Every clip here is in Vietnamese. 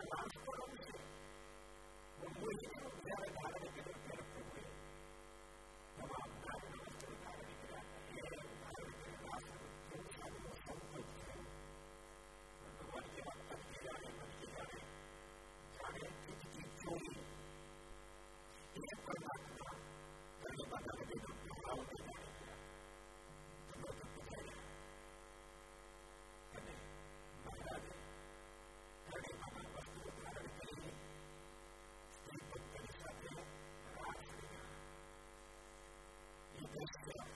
Gracias. Israel.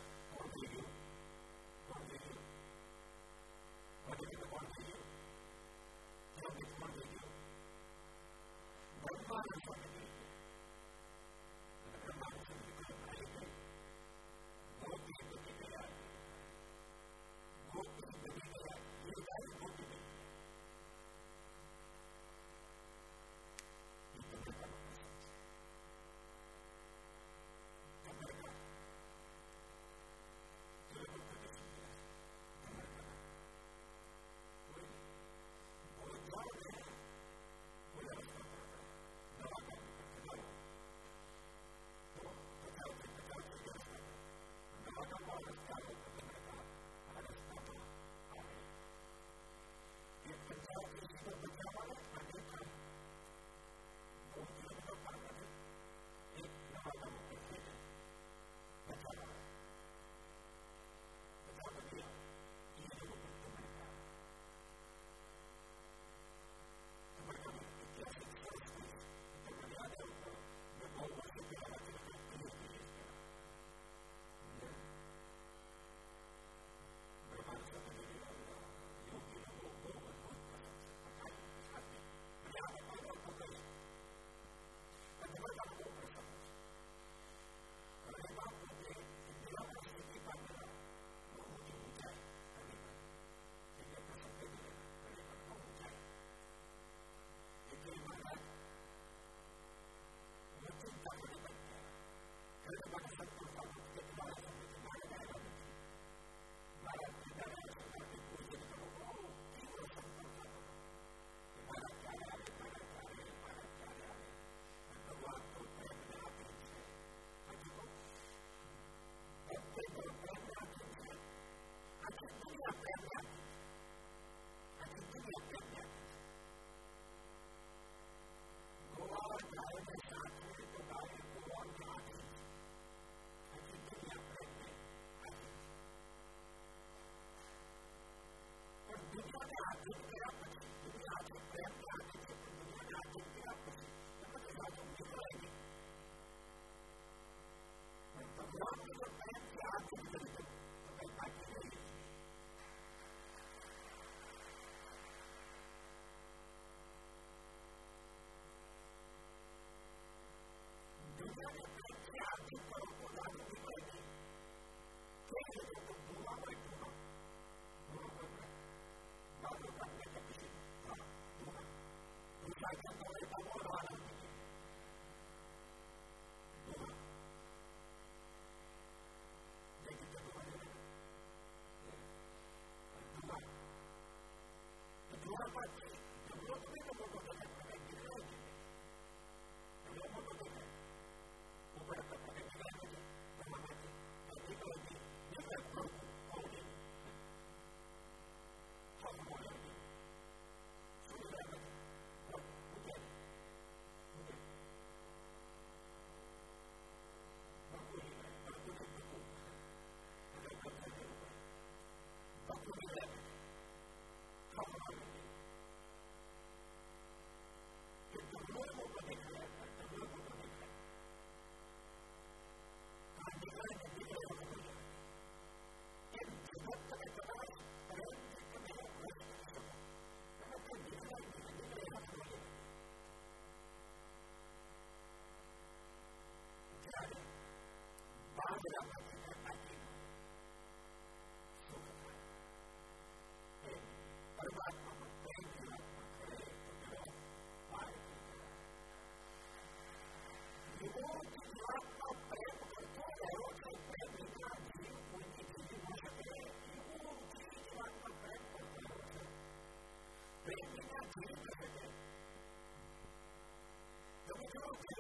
Okay.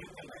you and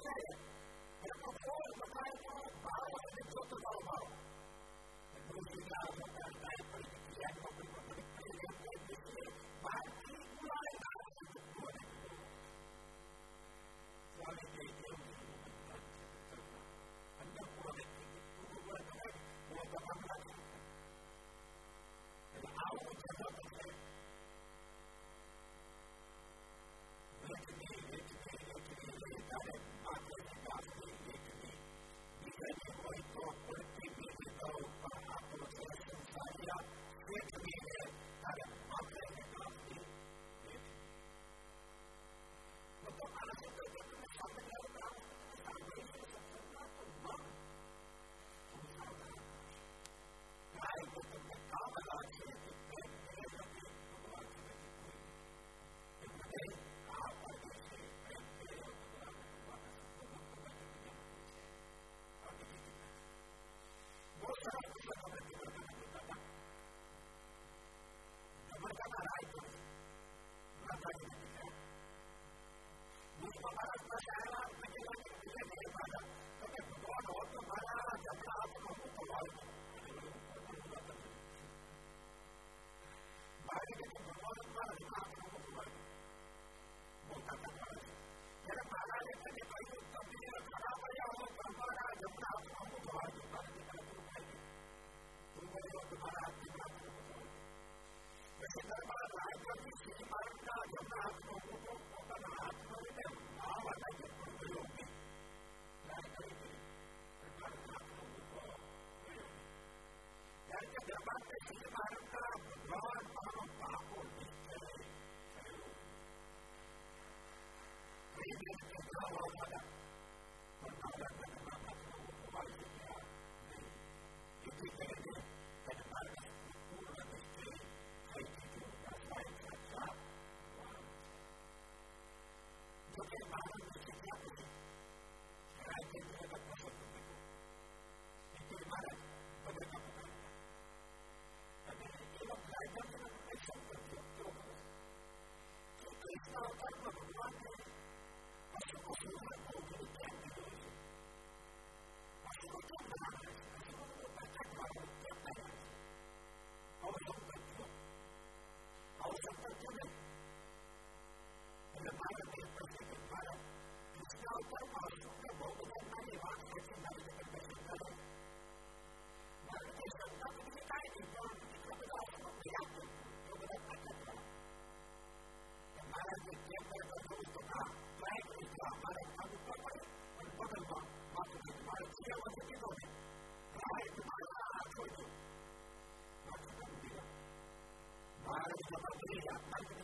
Ohio. Yeah.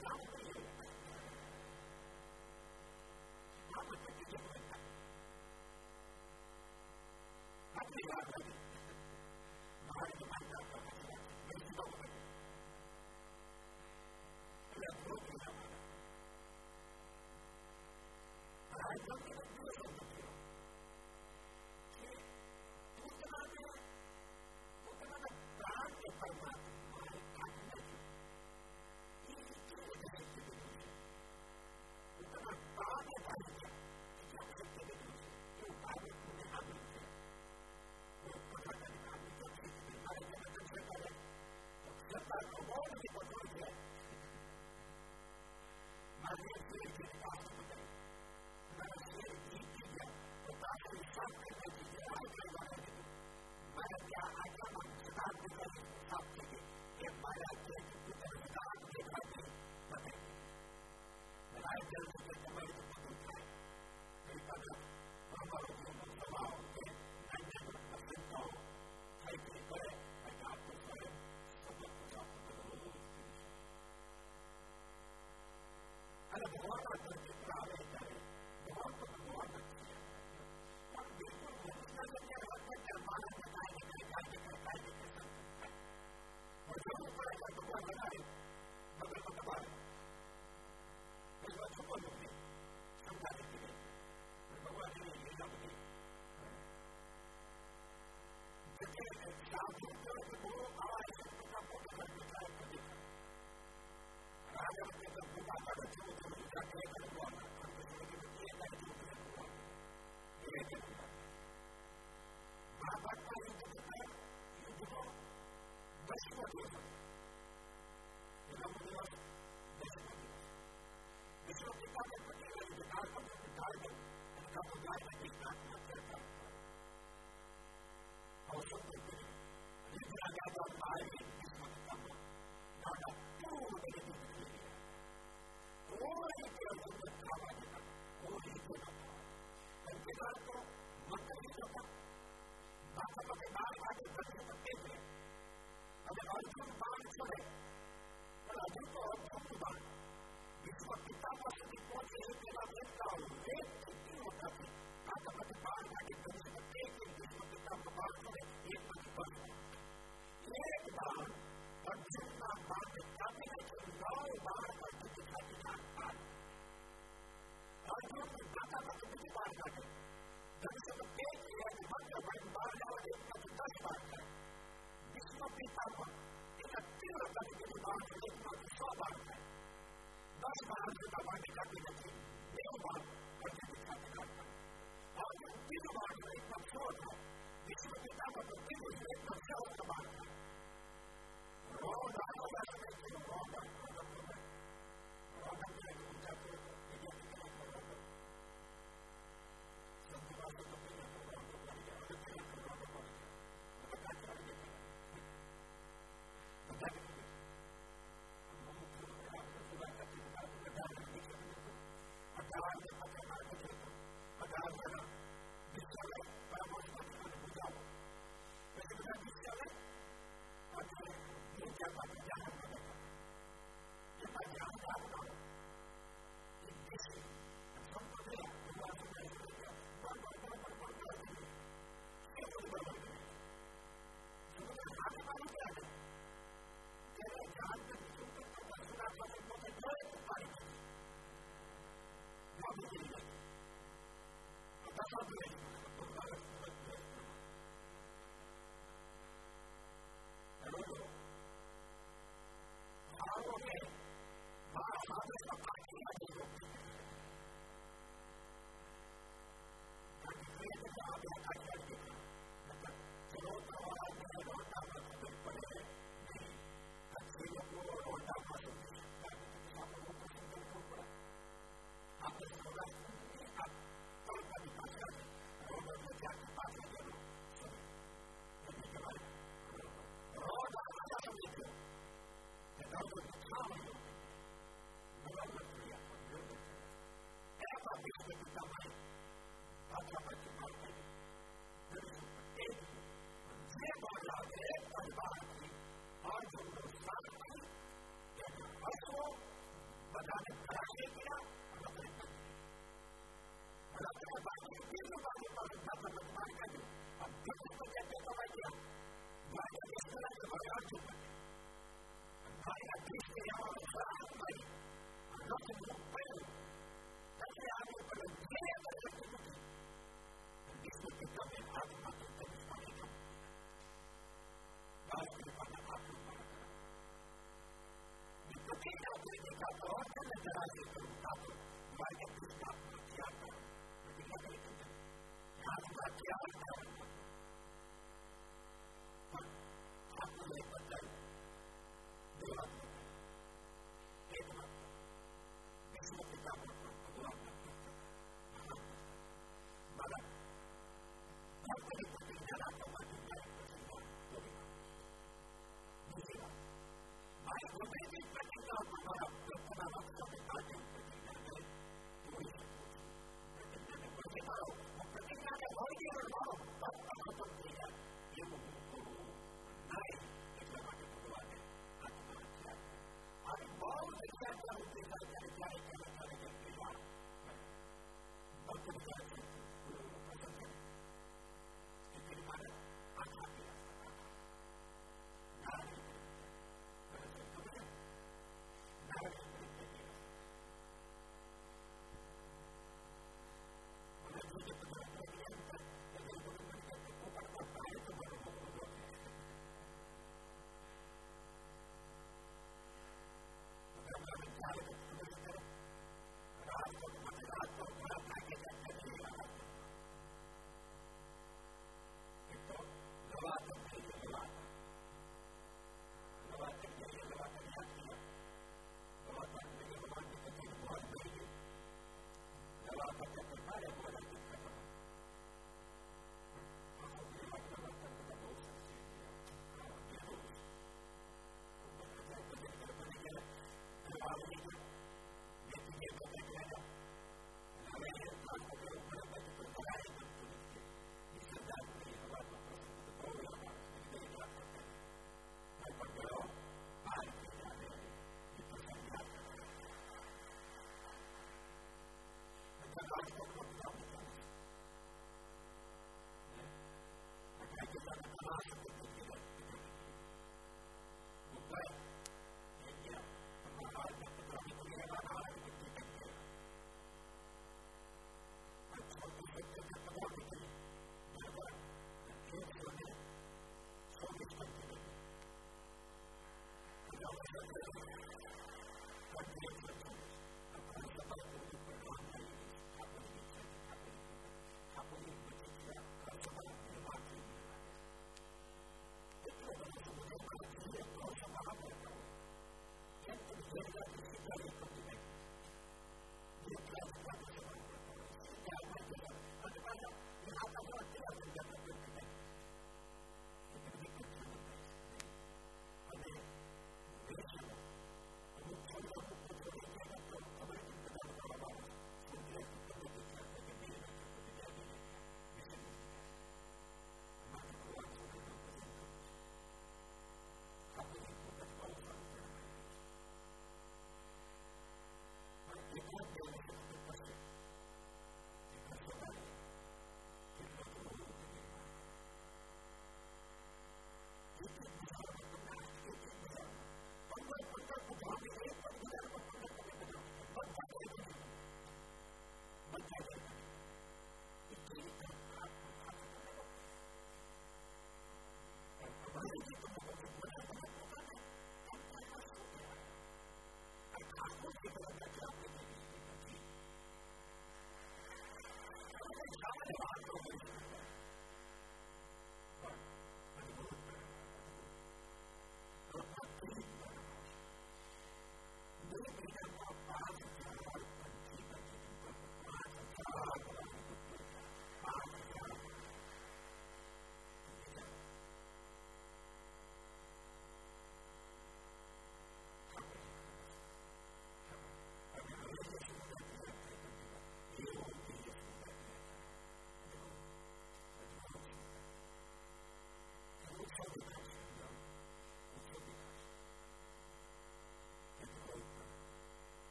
特别好。